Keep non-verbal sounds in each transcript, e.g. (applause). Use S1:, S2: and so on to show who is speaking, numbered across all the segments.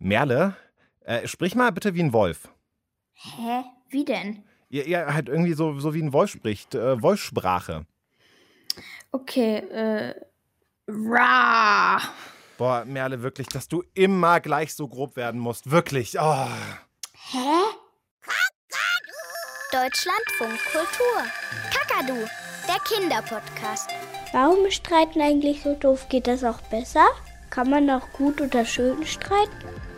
S1: Merle, äh, sprich mal bitte wie ein Wolf.
S2: Hä? Wie denn?
S1: Ja, ja halt irgendwie so, so wie ein Wolf spricht. Äh, Wolfssprache.
S2: Okay, äh. Ra.
S1: Boah, Merle, wirklich, dass du immer gleich so grob werden musst. Wirklich. Oh.
S2: Hä?
S3: Deutschlandfunk Kultur. Kakadu, der Kinderpodcast.
S4: Warum streiten eigentlich so doof? Geht das auch besser? Kann man auch gut oder schön streiten?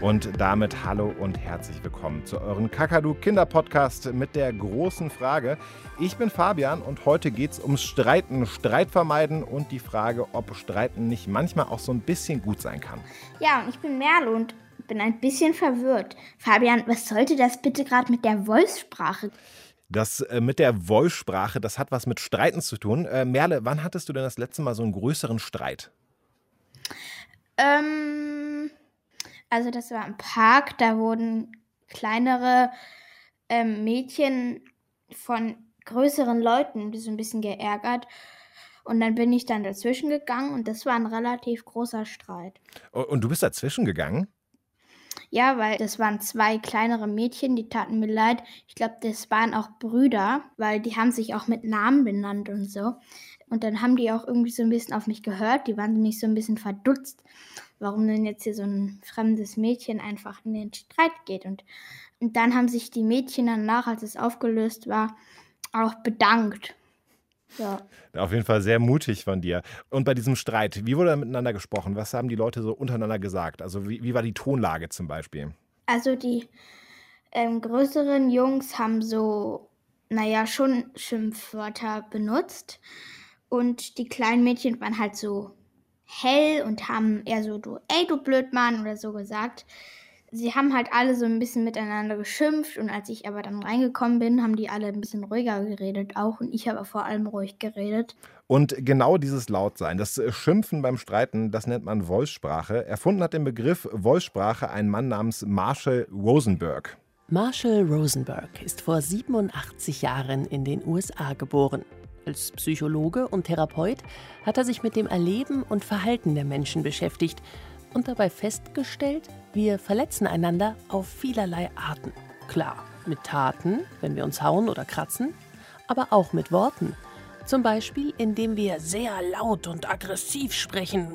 S1: Und damit hallo und herzlich willkommen zu euren Kakadu Kinderpodcast mit der großen Frage. Ich bin Fabian und heute geht es ums Streiten, Streit vermeiden und die Frage, ob Streiten nicht manchmal auch so ein bisschen gut sein kann.
S2: Ja, und ich bin Merle und bin ein bisschen verwirrt. Fabian, was sollte das bitte gerade mit der Wolfssprache?
S1: Das äh, mit der Wolfssprache, das hat was mit Streiten zu tun. Äh, Merle, wann hattest du denn das letzte Mal so einen größeren Streit?
S2: Ähm, also das war im Park, da wurden kleinere ähm, Mädchen von größeren Leuten so ein bisschen geärgert. Und dann bin ich dann dazwischen gegangen und das war ein relativ großer Streit.
S1: Und du bist dazwischen gegangen?
S2: Ja, weil das waren zwei kleinere Mädchen, die taten mir leid. Ich glaube, das waren auch Brüder, weil die haben sich auch mit Namen benannt und so. Und dann haben die auch irgendwie so ein bisschen auf mich gehört. Die waren nämlich so ein bisschen verdutzt, warum denn jetzt hier so ein fremdes Mädchen einfach in den Streit geht. Und, und dann haben sich die Mädchen danach, als es aufgelöst war, auch bedankt. Ja.
S1: Auf jeden Fall sehr mutig von dir. Und bei diesem Streit, wie wurde da miteinander gesprochen? Was haben die Leute so untereinander gesagt? Also wie, wie war die Tonlage zum Beispiel?
S2: Also die ähm, größeren Jungs haben so, naja, schon Schimpfwörter benutzt. Und die kleinen Mädchen waren halt so hell und haben eher so, du, ey, du Blödmann oder so gesagt sie haben halt alle so ein bisschen miteinander geschimpft und als ich aber dann reingekommen bin, haben die alle ein bisschen ruhiger geredet auch und ich habe vor allem ruhig geredet.
S1: Und genau dieses Lautsein, das Schimpfen beim Streiten, das nennt man Wolfssprache. Erfunden hat den Begriff Wolfssprache ein Mann namens Marshall Rosenberg.
S5: Marshall Rosenberg ist vor 87 Jahren in den USA geboren. Als Psychologe und Therapeut hat er sich mit dem Erleben und Verhalten der Menschen beschäftigt und dabei festgestellt, wir verletzen einander auf vielerlei Arten. Klar, mit Taten, wenn wir uns hauen oder kratzen, aber auch mit Worten. Zum Beispiel, indem wir sehr laut und aggressiv sprechen.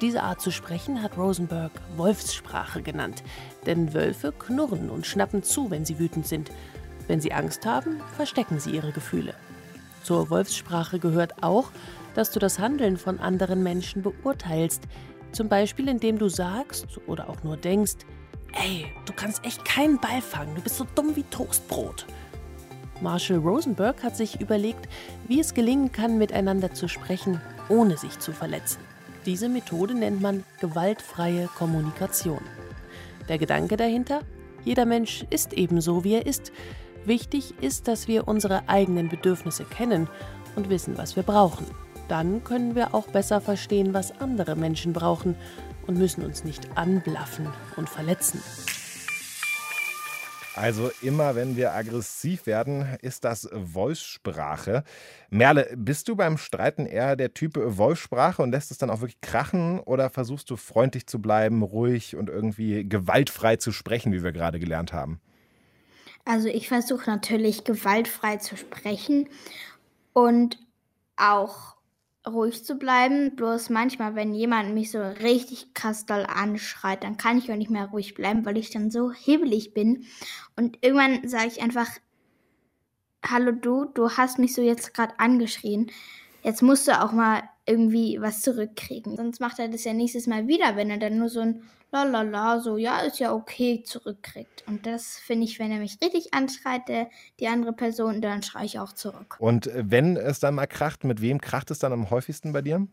S5: Diese Art zu sprechen hat Rosenberg Wolfssprache genannt, denn Wölfe knurren und schnappen zu, wenn sie wütend sind. Wenn sie Angst haben, verstecken sie ihre Gefühle. Zur Wolfssprache gehört auch, dass du das Handeln von anderen Menschen beurteilst, zum Beispiel indem du sagst oder auch nur denkst, ey, du kannst echt keinen Ball fangen, du bist so dumm wie Toastbrot. Marshall Rosenberg hat sich überlegt, wie es gelingen kann, miteinander zu sprechen, ohne sich zu verletzen. Diese Methode nennt man gewaltfreie Kommunikation. Der Gedanke dahinter? Jeder Mensch ist ebenso, wie er ist. Wichtig ist, dass wir unsere eigenen Bedürfnisse kennen und wissen, was wir brauchen. Dann können wir auch besser verstehen, was andere Menschen brauchen und müssen uns nicht anblaffen und verletzen.
S1: Also immer wenn wir aggressiv werden, ist das Wolfssprache. Merle, bist du beim Streiten eher der Typ Wolfssprache und lässt es dann auch wirklich krachen oder versuchst du freundlich zu bleiben, ruhig und irgendwie gewaltfrei zu sprechen, wie wir gerade gelernt haben?
S2: Also ich versuche natürlich gewaltfrei zu sprechen und auch ruhig zu bleiben. Bloß manchmal, wenn jemand mich so richtig krass doll anschreit, dann kann ich auch nicht mehr ruhig bleiben, weil ich dann so hibbelig bin. Und irgendwann sage ich einfach, hallo du, du hast mich so jetzt gerade angeschrien. Jetzt musst du auch mal irgendwie was zurückkriegen. Sonst macht er das ja nächstes Mal wieder, wenn er dann nur so ein lalala, so, ja, ist ja okay, zurückkriegt. Und das finde ich, wenn er mich richtig anschreit, der, die andere Person, dann schreie ich auch zurück.
S1: Und wenn es dann mal kracht, mit wem kracht es dann am häufigsten bei dir?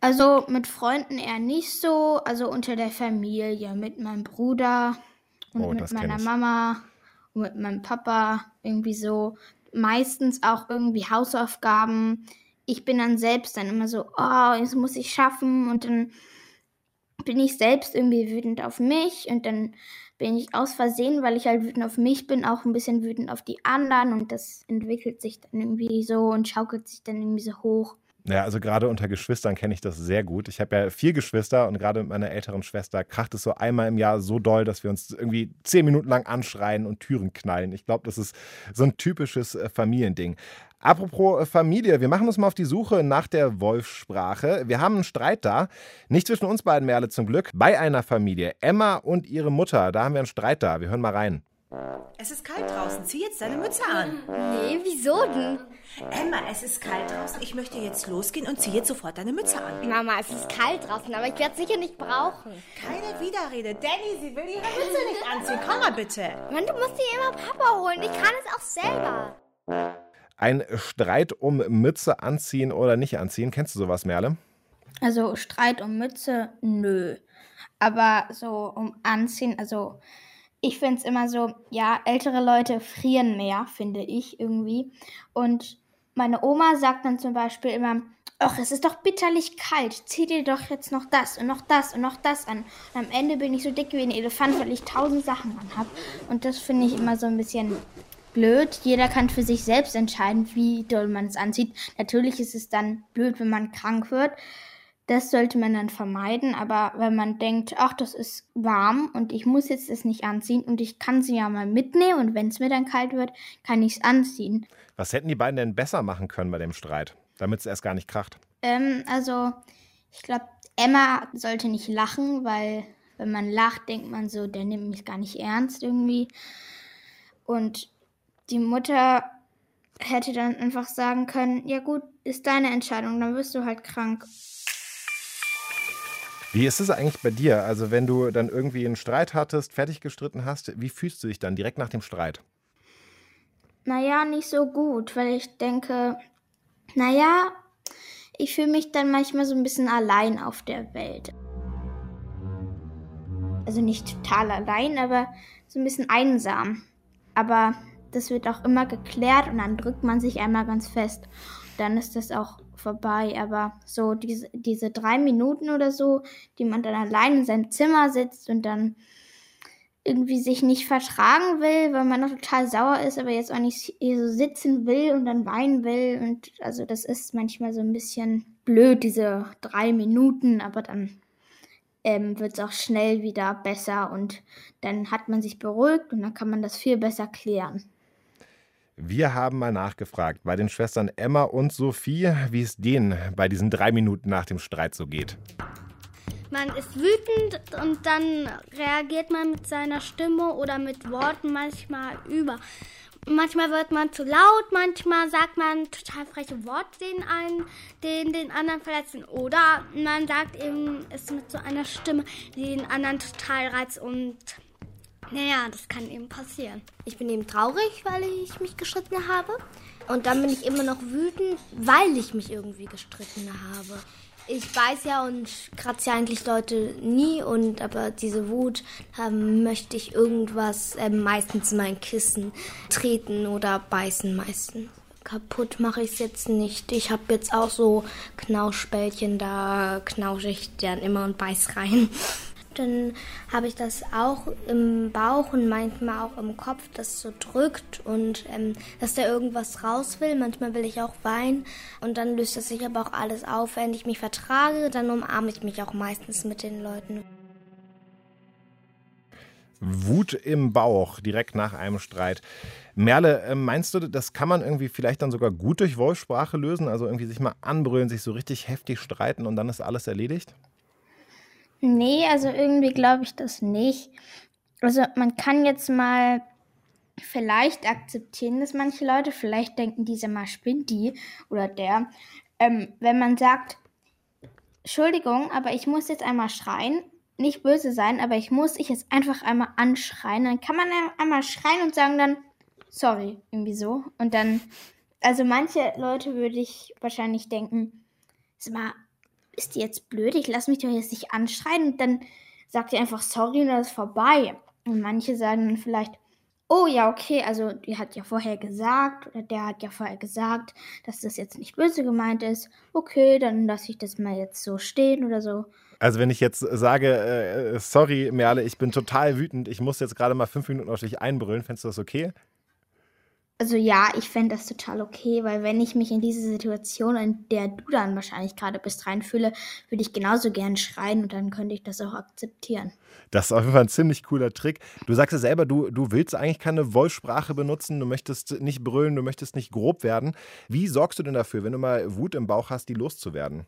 S2: Also mit Freunden eher nicht so, also unter der Familie, mit meinem Bruder und
S1: Oh,
S2: mit meiner. Mama und mit meinem Papa, irgendwie so. Meistens auch irgendwie Hausaufgaben. Ich bin dann selbst dann immer so, oh, das muss ich schaffen und dann bin ich selbst irgendwie wütend auf mich und dann bin ich aus Versehen, weil ich halt wütend auf mich bin, auch ein bisschen wütend auf die anderen und das entwickelt sich dann irgendwie so und schaukelt sich dann irgendwie so hoch.
S1: Ja, also gerade unter Geschwistern kenne ich das sehr gut. Ich habe ja vier Geschwister und gerade mit meiner älteren Schwester kracht es so einmal im Jahr so doll, dass wir uns irgendwie zehn Minuten lang anschreien und Türen knallen. Ich glaube, das ist so ein typisches äh, Familiending. Apropos äh, Familie, wir machen uns mal auf die Suche nach der Wolfssprache. Wir haben einen Streit da. Nicht zwischen uns beiden, Merle, zum Glück. Bei einer Familie. Emma und ihre Mutter. Da haben wir einen Streit da. Wir hören mal rein.
S6: Es ist kalt draußen. Zieh jetzt deine Mütze an.
S3: Nee, wieso denn?
S6: Emma, es ist kalt draußen. Ich möchte jetzt losgehen und zieh jetzt sofort deine Mütze an.
S3: Mama, es ist kalt draußen, aber ich werde es sicher nicht brauchen.
S6: Keine Widerrede. Danny, sie will ihre Mütze nicht anziehen. Komm mal bitte.
S3: Mann, du musst dir immer Papa holen. Ich kann es auch selber.
S1: Ein Streit um Mütze anziehen oder nicht anziehen. Kennst du sowas, Merle?
S2: Also Streit um Mütze, nö. Aber so um Anziehen, also ich finde es immer so, ja, ältere Leute frieren mehr, finde ich irgendwie. Und meine Oma sagt dann zum Beispiel immer, ach, es ist doch bitterlich kalt, zieh dir doch jetzt noch das und noch das und noch das an. Und am Ende bin ich so dick wie ein Elefant, weil ich tausend Sachen anhab. Und das finde ich immer so ein bisschen blöd. Jeder kann für sich selbst entscheiden, wie doll man es anzieht. Natürlich ist es dann blöd, wenn man krank wird. Das sollte man dann vermeiden, aber wenn man denkt, ach, das ist warm und ich muss jetzt das nicht anziehen und ich kann sie ja mal mitnehmen und wenn es mir dann kalt wird, kann ich es anziehen.
S1: Was hätten die beiden denn besser machen können bei dem Streit, damit es erst gar nicht kracht?
S2: Ähm, also, ich glaube, Emma sollte nicht lachen, weil wenn man lacht, denkt man so, der nimmt mich gar nicht ernst irgendwie. Und die Mutter hätte dann einfach sagen können, ja gut, ist deine Entscheidung, dann wirst du halt krank.
S1: Wie ist es eigentlich bei dir? Also, wenn du dann irgendwie einen Streit hattest, fertig gestritten hast, wie fühlst du dich dann direkt nach dem Streit?
S2: Naja, nicht so gut, weil ich denke, naja, ich fühle mich dann manchmal so ein bisschen allein auf der Welt. Also nicht total allein, aber so ein bisschen einsam. Aber das wird auch immer geklärt und dann drückt man sich einmal ganz fest. Dann ist das auch vorbei. Aber so diese, diese drei Minuten oder so, die man dann allein in seinem Zimmer sitzt und dann irgendwie sich nicht vertragen will, weil man noch total sauer ist, aber jetzt auch nicht so sitzen will und dann weinen will. Und also das ist manchmal so ein bisschen blöd, diese drei Minuten, aber dann ähm, wird es auch schnell wieder besser und dann hat man sich beruhigt und dann kann man das viel besser klären.
S1: Wir haben mal nachgefragt bei den Schwestern Emma und Sophie, wie es denen bei diesen drei Minuten nach dem Streit so geht.
S4: Man ist wütend und dann reagiert man mit seiner Stimme oder mit Worten manchmal über. Manchmal wird man zu laut, manchmal sagt man total freche Worte den einen, den den anderen verletzen. Oder man sagt eben es mit so einer Stimme, die den anderen total reizt und naja, das kann eben passieren.
S7: Ich bin eben traurig, weil ich mich gestritten habe. Und dann bin ich immer noch wütend, weil ich mich irgendwie gestritten habe. Ich weiß ja und kratze ja eigentlich Leute nie und aber diese Wut ähm, möchte ich irgendwas, äh, meistens mein Kissen treten oder beißen meistens. Kaputt mache ich es jetzt nicht. Ich habe jetzt auch so Knauschbällchen, da knausche ich dann immer und beiß rein dann habe ich das auch im Bauch und manchmal auch im Kopf, das so drückt und ähm, dass da irgendwas raus will. Manchmal will ich auch weinen und dann löst es sich aber auch alles auf. Wenn ich mich vertrage, dann umarme ich mich auch meistens mit den Leuten.
S1: Wut im Bauch direkt nach einem Streit. Merle, äh, meinst du, das kann man irgendwie vielleicht dann sogar gut durch Wolfssprache lösen? Also irgendwie sich mal anbrüllen, sich so richtig heftig streiten und dann ist alles erledigt?
S2: Nee, also irgendwie glaube ich das nicht. Also man kann jetzt mal vielleicht akzeptieren, dass manche Leute vielleicht denken, diese mal spinnt die oder der. Ähm, wenn man sagt, Entschuldigung, aber ich muss jetzt einmal schreien, nicht böse sein, aber ich muss ich jetzt einfach einmal anschreien, dann kann man einmal schreien und sagen dann, sorry, irgendwie so. Und dann, also manche Leute würde ich wahrscheinlich denken, sag mal, ist die jetzt blöd? Ich lasse mich doch jetzt nicht anschreien und dann sagt ihr einfach sorry und das ist vorbei. Und manche sagen dann vielleicht, oh ja, okay, also die hat ja vorher gesagt oder der hat ja vorher gesagt, dass das jetzt nicht böse gemeint ist. Okay, dann lasse ich das mal jetzt so stehen oder so.
S1: Also wenn ich jetzt sage, äh, sorry Merle, ich bin total wütend, ich muss jetzt gerade mal fünf Minuten auf dich einbrüllen, fändest du das okay?
S2: Also ja, ich fände das total okay, weil wenn ich mich in diese Situation, in der du dann wahrscheinlich gerade bist, reinfühle, würde ich genauso gern schreien und dann könnte ich das auch akzeptieren.
S1: Das ist auf jeden Fall ein ziemlich cooler Trick. Du sagst ja selber, du, du willst eigentlich keine Wolfsprache benutzen, du möchtest nicht brüllen, du möchtest nicht grob werden. Wie sorgst du denn dafür, wenn du mal Wut im Bauch hast, die loszuwerden?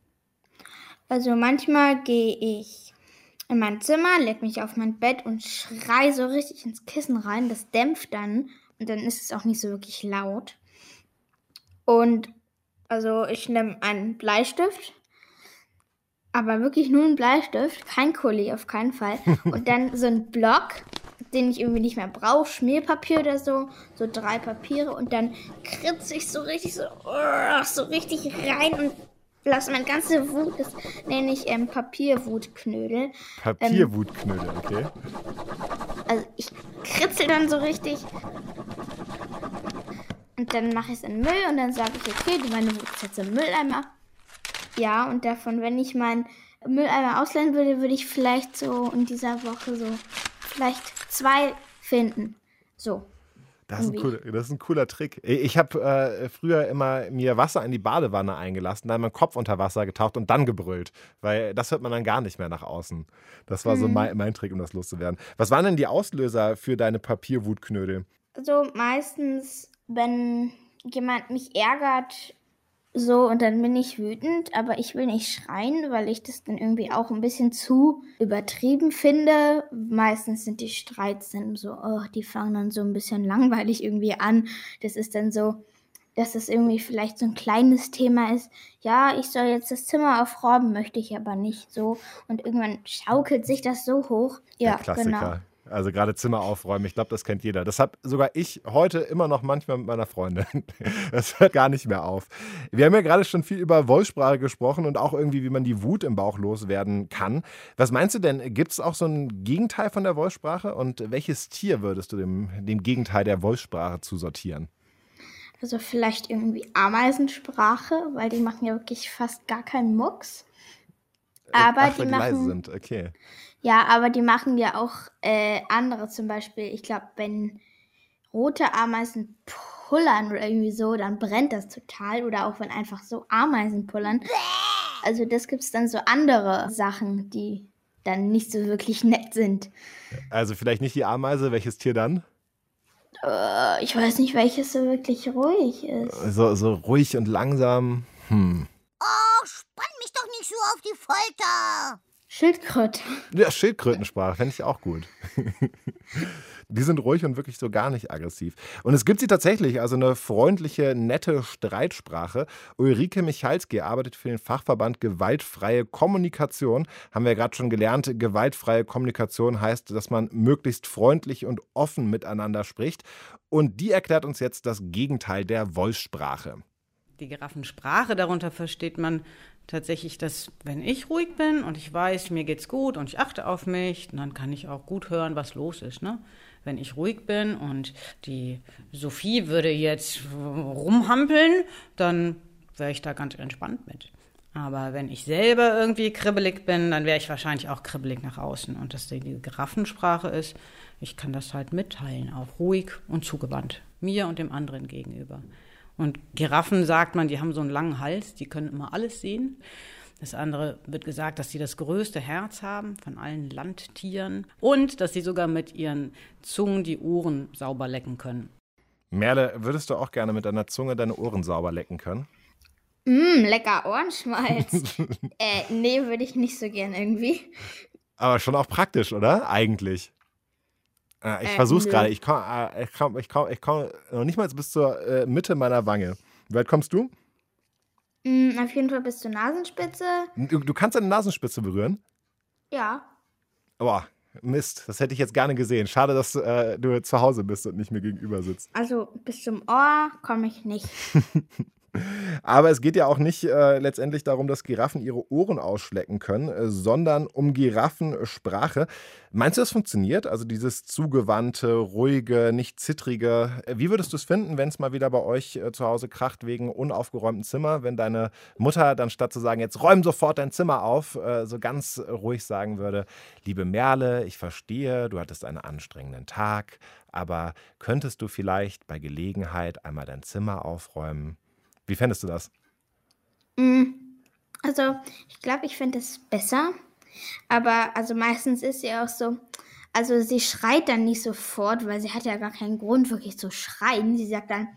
S2: Also manchmal gehe ich in mein Zimmer, leg mich auf mein Bett und schrei so richtig ins Kissen rein. Das dämpft dann und dann ist es auch nicht so wirklich laut. Und also ich nehme einen Bleistift, aber wirklich nur einen Bleistift, kein Kuli auf keinen Fall. (laughs) Und dann so einen Block, den ich irgendwie nicht mehr brauche, Schmierpapier oder so, so drei Papiere und dann kritze ich so richtig so, so richtig rein und lasse meine ganze Wut, das nenne ich ähm, Papierwutknödel.
S1: Papierwutknödel, ähm, okay.
S2: Also ich kritzel dann so richtig und dann mache ich es in Müll und dann sage ich, okay, du meine Wut ist jetzt im Mülleimer. Ja, und davon, wenn ich meinen Mülleimer ausleihen würde, würde ich vielleicht so in dieser Woche so vielleicht zwei finden. So.
S1: Das ist, cooler, das ist, ein cooler Trick. Ich habe äh, früher immer mir Wasser in die Badewanne eingelassen, dann meinen Kopf unter Wasser getaucht und dann gebrüllt, weil das hört man dann gar nicht mehr nach außen. Das war mhm. so mein, mein, Trick, um das loszuwerden. Was waren denn die Auslöser für deine Papierwutknödel?
S2: Also meistens, wenn jemand mich ärgert, so und dann bin ich wütend, aber ich will nicht schreien, weil ich das dann irgendwie auch ein bisschen zu übertrieben finde. Meistens sind die Streits dann so, oh, die fangen dann so ein bisschen langweilig irgendwie an. Das ist dann so, dass es irgendwie vielleicht so ein kleines Thema ist. Ja, ich soll jetzt das Zimmer aufräumen, möchte ich aber nicht so. Und irgendwann schaukelt sich das so hoch. Ja,
S1: Der Klassiker. genau. Also gerade Zimmer aufräumen, ich glaube, das kennt jeder. Das habe sogar ich heute immer noch manchmal mit meiner Freundin. (laughs) Das hört gar nicht mehr auf. Wir haben ja gerade schon viel über Wollsprache gesprochen und auch irgendwie, wie man die Wut im Bauch loswerden kann. Was meinst du denn, gibt es auch so ein Gegenteil von der Wollsprache? Und welches Tier würdest du dem, dem Gegenteil der Wollsprache zusortieren?
S2: Also vielleicht irgendwie Ameisensprache, weil die machen ja wirklich fast gar keinen Mucks.
S1: Äh, Aber Ach, die, die machen, leise sind, okay.
S2: Ja, aber die machen ja auch äh, andere zum Beispiel. Ich glaube, wenn rote Ameisen pullern oder irgendwie so, dann brennt das total. Oder auch wenn einfach so Ameisen pullern. Also das gibt es dann so andere Sachen, die dann nicht so wirklich nett sind.
S1: Also vielleicht nicht die Ameise, welches Tier dann?
S2: Äh, ich weiß nicht, welches so wirklich ruhig ist.
S1: So, so ruhig und langsam. Hm.
S3: Oh, spann mich doch nicht so auf die Folter.
S2: Schildkröte.
S1: Ja, Schildkrötensprache, fände ich auch gut. (laughs) Die sind ruhig und wirklich so gar nicht aggressiv. Und es gibt sie tatsächlich, also eine freundliche, nette Streitsprache. Ulrike Michalski arbeitet für den Fachverband Gewaltfreie Kommunikation. Haben wir gerade schon gelernt, gewaltfreie Kommunikation heißt, dass man möglichst freundlich und offen miteinander spricht. Und die erklärt uns jetzt das Gegenteil der Wollsprache.
S8: Die Giraffensprache, darunter versteht man tatsächlich, dass wenn ich ruhig bin und ich weiß, mir geht's gut und ich achte auf mich, dann kann ich auch gut hören, was los ist. Ne? Wenn ich ruhig bin und die Sophie würde jetzt rumhampeln, dann wäre ich da ganz entspannt mit. Aber wenn ich selber irgendwie kribbelig bin, dann wäre ich wahrscheinlich auch kribbelig nach außen. Und dass die Giraffensprache ist, ich kann das halt mitteilen, auch ruhig und zugewandt, mir und dem anderen gegenüber. Und Giraffen sagt man, die haben so einen langen Hals, die können immer alles sehen. Das andere wird gesagt, dass sie das größte Herz haben von allen Landtieren und dass sie sogar mit ihren Zungen die Ohren sauber lecken können.
S1: Merle, würdest du auch gerne mit deiner Zunge deine Ohren sauber lecken können?
S2: Mmm, lecker Ohrenschmalz. (laughs) äh, nee, würde ich nicht so gern irgendwie.
S1: Aber schon auch praktisch, oder? Eigentlich. Äh, ich äh, versuch's gerade. Ich komme äh, ich komm, ich komm, ich komm noch nicht mal bis zur äh, Mitte meiner Wange. Wie weit kommst du?
S2: Mm, auf jeden Fall bis zur Nasenspitze.
S1: Du, du kannst deine Nasenspitze berühren?
S2: Ja.
S1: Boah, Mist, das hätte ich jetzt gerne gesehen. Schade, dass äh, du zu Hause bist und nicht mir gegenüber sitzt.
S2: Also bis zum Ohr komme ich nicht. (laughs)
S1: Aber es geht ja auch nicht äh, letztendlich darum, dass Giraffen ihre Ohren ausschlecken können, äh, sondern um Giraffensprache. Meinst du, das funktioniert? Also dieses zugewandte, ruhige, nicht zittrige. Wie würdest du es finden, wenn es mal wieder bei euch äh, zu Hause kracht wegen unaufgeräumten Zimmer? Wenn deine Mutter dann statt zu sagen, jetzt räum sofort dein Zimmer auf, äh, so ganz ruhig sagen würde, liebe Merle, ich verstehe, du hattest einen anstrengenden Tag, aber könntest du vielleicht bei Gelegenheit einmal dein Zimmer aufräumen? Wie fändest du das?
S2: Mm, also, ich glaube, ich finde es besser. Aber also meistens ist sie auch so, also sie schreit dann nicht sofort, weil sie hat ja gar keinen Grund wirklich zu schreien. Sie sagt dann,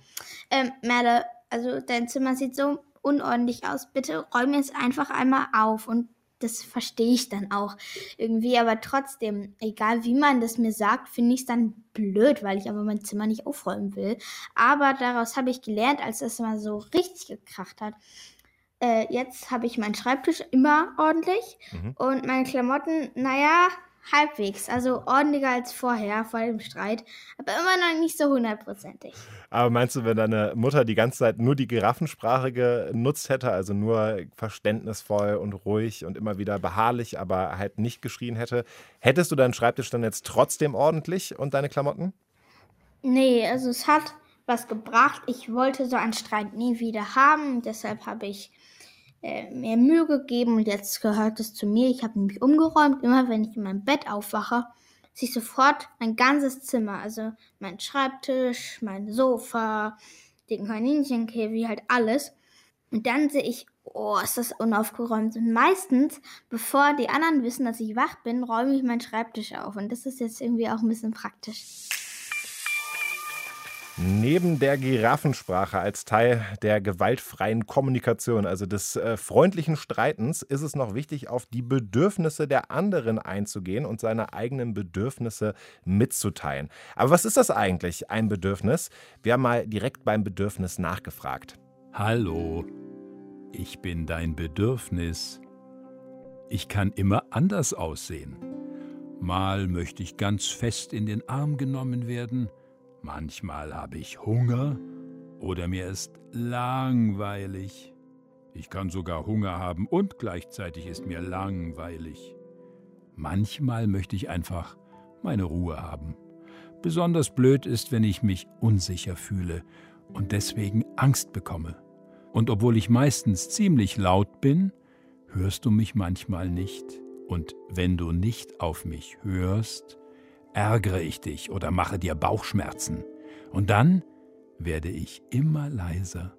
S2: ähm, Merle, also dein Zimmer sieht so unordentlich aus. Bitte räum jetzt einfach einmal auf. Und das verstehe ich dann auch irgendwie. Aber trotzdem, egal wie man das mir sagt, finde ich es dann blöd, weil ich aber mein Zimmer nicht aufräumen will. Aber daraus habe ich gelernt, als das mal so richtig gekracht hat. Äh, jetzt habe ich meinen Schreibtisch immer ordentlich mhm. und meine Klamotten, naja, halbwegs. Also ordentlicher als vorher, vor dem Streit. Aber immer noch nicht so hundertprozentig.
S1: Aber meinst du, wenn deine Mutter die ganze Zeit nur die Giraffensprache genutzt hätte, also nur verständnisvoll und ruhig und immer wieder beharrlich, aber halt nicht geschrien hätte, hättest du deinen Schreibtisch dann jetzt trotzdem ordentlich und deine Klamotten?
S2: Nee, also es hat was gebracht. Ich wollte so einen Streit nie wieder haben. Deshalb habe ich äh, mir Mühe gegeben und jetzt gehört es zu mir. Ich habe nämlich umgeräumt. Immer wenn ich in meinem Bett aufwache, sehe ich sofort mein ganzes Zimmer. Also mein Schreibtisch, mein Sofa, den Kaninchenkäfig, halt alles. Und dann sehe ich, oh, ist das unaufgeräumt. Und meistens, bevor die anderen wissen, dass ich wach bin, räume ich meinen Schreibtisch auf. Und das ist jetzt irgendwie auch ein bisschen praktisch.
S1: Neben der Giraffensprache als Teil der gewaltfreien Kommunikation, also des äh, freundlichen Streitens, ist es noch wichtig, auf die Bedürfnisse der anderen einzugehen und seine eigenen Bedürfnisse mitzuteilen. Aber was ist das eigentlich, ein Bedürfnis? Wir haben mal direkt beim Bedürfnis nachgefragt.
S9: Hallo, ich bin dein Bedürfnis. Ich kann immer anders aussehen. Mal möchte ich ganz fest in den Arm genommen werden, Manchmal habe ich Hunger oder mir ist langweilig. Ich kann sogar Hunger haben und gleichzeitig ist mir langweilig. Manchmal möchte ich einfach meine Ruhe haben. Besonders blöd ist, wenn ich mich unsicher fühle und deswegen Angst bekomme. Und obwohl ich meistens ziemlich laut bin, hörst du mich manchmal nicht. Und wenn du nicht auf mich hörst, ärgere ich dich oder mache dir Bauchschmerzen. Und dann werde ich immer leiser.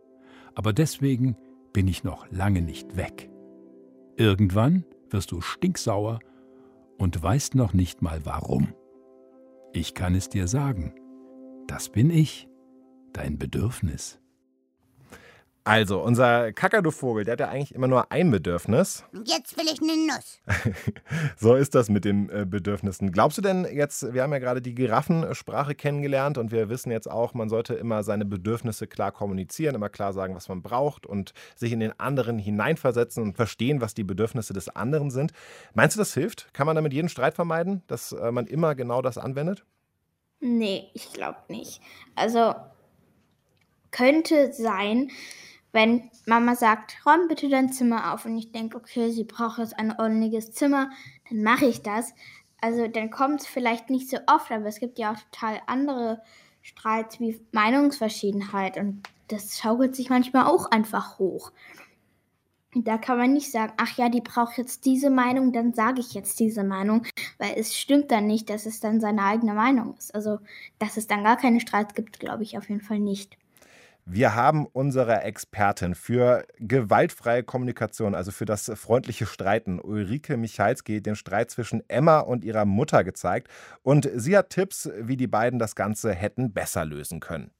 S9: Aber deswegen bin ich noch lange nicht weg. Irgendwann wirst du stinksauer und weißt noch nicht mal warum. Ich kann es dir sagen. Das bin ich, dein Bedürfnis.
S1: Also, unser Kakadu-Vogel, der hat ja eigentlich immer nur ein Bedürfnis.
S3: Jetzt will ich eine Nuss. (laughs)
S1: so ist das mit den äh, Bedürfnissen. Glaubst du denn jetzt, wir haben ja gerade die Giraffensprache kennengelernt und wir wissen jetzt auch, man sollte immer seine Bedürfnisse klar kommunizieren, immer klar sagen, was man braucht und sich in den anderen hineinversetzen und verstehen, was die Bedürfnisse des anderen sind. Meinst du, das hilft? Kann man damit jeden Streit vermeiden, dass äh, man immer genau das anwendet?
S2: Nee, ich glaube nicht. Also könnte sein, wenn Mama sagt, räum bitte dein Zimmer auf und ich denke, okay, sie braucht jetzt ein ordentliches Zimmer, dann mache ich das. Also dann kommt es vielleicht nicht so oft, aber es gibt ja auch total andere Streits wie Meinungsverschiedenheit und das schaukelt sich manchmal auch einfach hoch. Da kann man nicht sagen, ach ja, die braucht jetzt diese Meinung, dann sage ich jetzt diese Meinung, weil es stimmt dann nicht, dass es dann seine eigene Meinung ist. Also, dass es dann gar keine Streits gibt, glaube ich auf jeden Fall nicht.
S1: Wir haben unsere Expertin für gewaltfreie Kommunikation, also für das freundliche Streiten, Ulrike Michalski, den Streit zwischen Emma und ihrer Mutter gezeigt. Und sie hat Tipps, wie die beiden das Ganze hätten besser lösen können.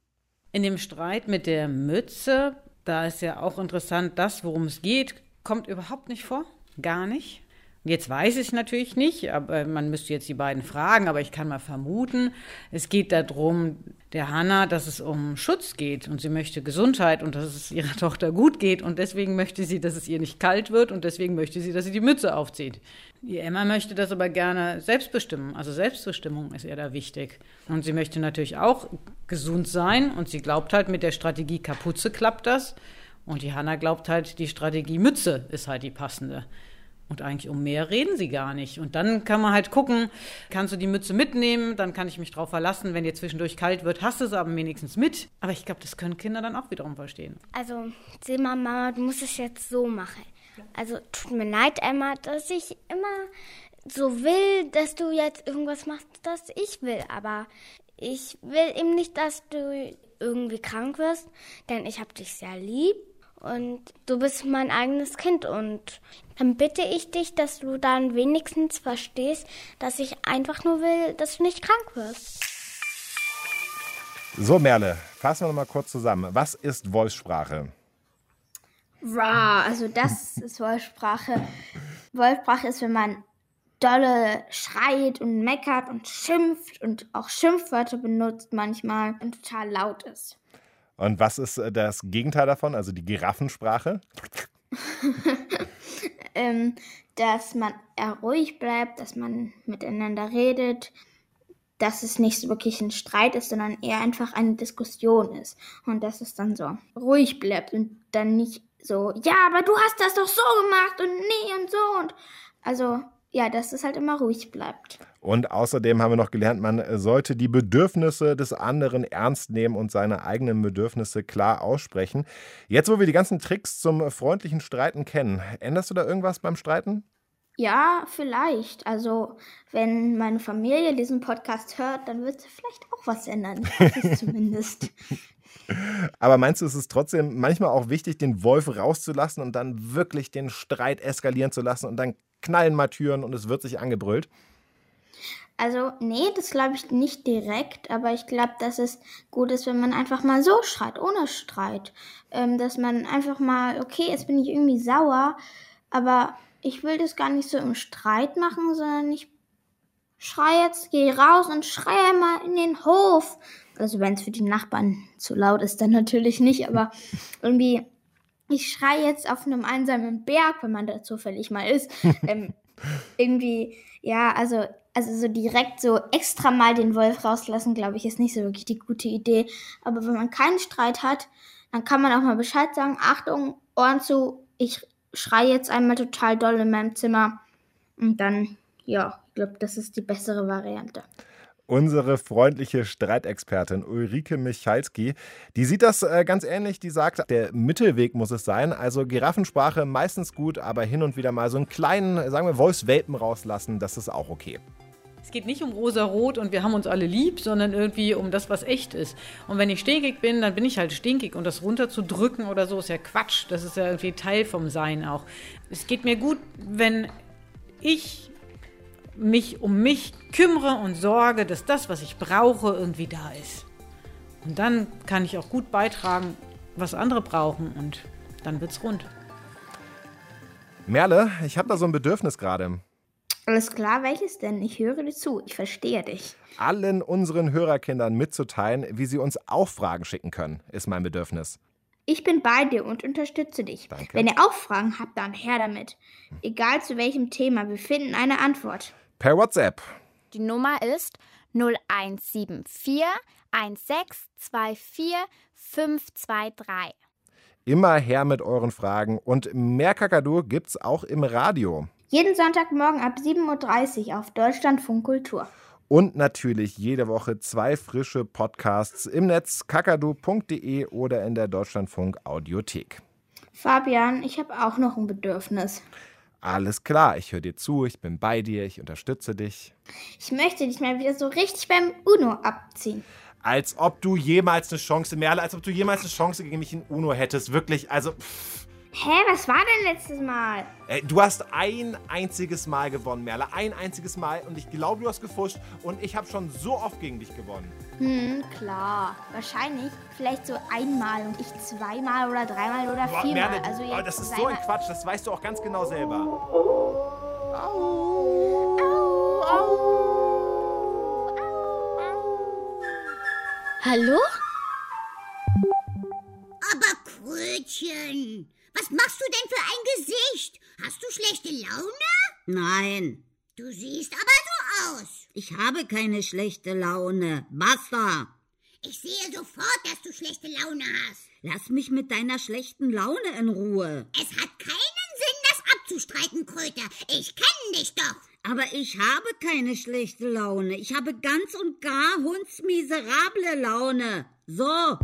S8: In dem Streit mit der Mütze, da ist ja auch interessant, das, worum es geht, kommt überhaupt nicht vor. Gar nicht. Jetzt weiß ich natürlich nicht, aber man müsste jetzt die beiden fragen, aber ich kann mal vermuten, es geht darum, der Hanna, dass es um Schutz geht und sie möchte Gesundheit und dass es ihrer (laughs) Tochter gut geht und deswegen möchte sie, dass es ihr nicht kalt wird und deswegen möchte sie, dass sie die Mütze aufzieht. Die Emma möchte das aber gerne selbst bestimmen, also Selbstbestimmung ist ihr da wichtig. Und sie möchte natürlich auch gesund sein und sie glaubt halt, mit der Strategie Kapuze klappt das. Und die Hanna glaubt halt, die Strategie Mütze ist halt die passende. Und eigentlich um mehr reden sie gar nicht. Und dann kann man halt gucken, kannst du die Mütze mitnehmen, dann kann ich mich drauf verlassen, wenn dir zwischendurch kalt wird, hast du sie aber wenigstens mit. Aber ich glaube, das können Kinder dann auch wiederum verstehen.
S4: Also, seh mal, Mama, du musst es jetzt so machen. Also, tut mir leid, Emma, dass ich immer so will, dass du jetzt irgendwas machst, das ich will. Aber ich will eben nicht, dass du irgendwie krank wirst, denn ich habe dich sehr lieb und du bist mein eigenes Kind und dann bitte ich dich, dass du dann wenigstens verstehst, dass ich einfach nur will, dass du nicht krank wirst.
S1: So, Merle, fassen wir noch mal kurz zusammen. Was ist Wolfssprache?
S2: Ra, also das (laughs) ist Wolfssprache. Wolfssprache ist, wenn man dolle schreit und meckert und schimpft und auch Schimpfwörter benutzt manchmal und total laut ist.
S1: Und was ist äh, das Gegenteil davon, also die Giraffensprache? (laughs)
S2: ähm, dass man eher ruhig bleibt, dass man miteinander redet, dass es nicht wirklich ein Streit ist, sondern eher einfach eine Diskussion ist. Und dass es dann so ruhig bleibt und dann nicht so, ja, aber du hast das doch so gemacht und nee und so. Und also ja, dass es halt immer ruhig bleibt.
S1: Und außerdem haben wir noch gelernt, man sollte die Bedürfnisse des anderen ernst nehmen und seine eigenen Bedürfnisse klar aussprechen. Jetzt, wo wir die ganzen Tricks zum freundlichen Streiten kennen, änderst du da irgendwas beim Streiten?
S2: Ja, vielleicht. Also, wenn meine Familie diesen Podcast hört, dann wird sie vielleicht auch was ändern. (laughs) zumindest.
S1: Aber meinst du, es ist trotzdem manchmal auch wichtig, den Wolf rauszulassen und dann wirklich den Streit eskalieren zu lassen und dann knallen mal Türen und es wird sich angebrüllt?
S2: Also, nee, das glaube ich nicht direkt, aber ich glaube, dass es gut ist, wenn man einfach mal so schreit, ohne Streit. Ähm, dass man einfach mal, okay, jetzt bin ich irgendwie sauer, aber ich will das gar nicht so im Streit machen, sondern ich schrei jetzt, gehe raus und schreie einmal in den Hof. Also, wenn es für die Nachbarn zu laut ist, dann natürlich nicht, aber (laughs) irgendwie ich schreie jetzt auf einem einsamen Berg, wenn man da zufällig mal ist. (laughs) ähm, irgendwie, ja, also, also so direkt so extra mal den Wolf rauslassen, glaube ich, ist nicht so wirklich die gute Idee. Aber wenn man keinen Streit hat, dann kann man auch mal Bescheid sagen, Achtung, Ohren zu, ich schreie jetzt einmal total doll in meinem Zimmer. Und dann, ja, ich glaube, das ist die bessere Variante
S1: unsere freundliche Streitexpertin Ulrike Michalski. Die sieht das äh, ganz ähnlich. Die sagt, der Mittelweg muss es sein. Also Giraffensprache meistens gut, aber hin und wieder mal so einen kleinen, sagen wir, Wolfswelpen rauslassen, das ist auch okay.
S8: Es geht nicht um rosa-rot und wir haben uns alle lieb, sondern irgendwie um das, was echt ist. Und wenn ich stinkig bin, dann bin ich halt stinkig. Und das runterzudrücken oder so ist ja Quatsch. Das ist ja irgendwie Teil vom Sein auch. Es geht mir gut, wenn ich mich um mich kümmere und sorge, dass das, was ich brauche, irgendwie da ist. Und dann kann ich auch gut beitragen, was andere brauchen und dann wird's rund.
S1: Merle, ich habe da so ein Bedürfnis gerade.
S2: Alles klar, welches denn? Ich höre dir zu, ich verstehe dich.
S1: Allen unseren Hörerkindern mitzuteilen, wie sie uns auch Fragen schicken können, ist mein Bedürfnis.
S2: Ich bin bei dir und unterstütze dich.
S1: Danke.
S2: Wenn ihr auch Fragen habt, dann her damit. Egal zu welchem Thema, wir finden eine Antwort.
S1: Per WhatsApp.
S3: Die Nummer ist 0174 1624 523.
S1: Immer her mit euren Fragen und mehr Kakadu gibt's auch im Radio.
S2: Jeden Sonntagmorgen ab 7.30 Uhr auf Deutschlandfunk Kultur.
S1: Und natürlich jede Woche zwei frische Podcasts im Netz kakadu.de oder in der Deutschlandfunk Audiothek.
S2: Fabian, ich habe auch noch ein Bedürfnis.
S1: Alles klar, ich höre dir zu, ich bin bei dir, ich unterstütze dich.
S2: Ich möchte dich mal wieder so richtig beim Uno abziehen.
S1: Als ob du jemals eine Chance, Merle, als ob du jemals eine Chance gegen mich in Uno hättest. Wirklich, also. Pff.
S2: Hä, was war denn letztes Mal?
S1: Ey, du hast ein einziges Mal gewonnen, Merle. Ein einziges Mal. Und ich glaube, du hast gefuscht. Und ich habe schon so oft gegen dich gewonnen.
S2: Hm, klar. Wahrscheinlich. Vielleicht so einmal und ich zweimal oder dreimal oder
S1: Boah,
S2: viermal.
S1: Merle,
S2: also
S1: oh,
S2: jetzt
S1: das ist so ein Quatsch. Das weißt du auch ganz genau selber.
S4: Hallo?
S10: Laune?
S11: Nein,
S10: Du siehst aber so aus.
S11: ich habe keine schlechte Laune. Basta.
S10: Ich sehe sofort, dass du schlechte Laune hast.
S11: Lass mich mit deiner schlechten Laune in Ruhe.
S10: Es hat keinen Sinn, das abzustreiten, Kröter. Ich kenne dich doch.
S11: Aber ich habe keine schlechte Laune. Ich habe ganz und gar hundsmiserable Laune. So.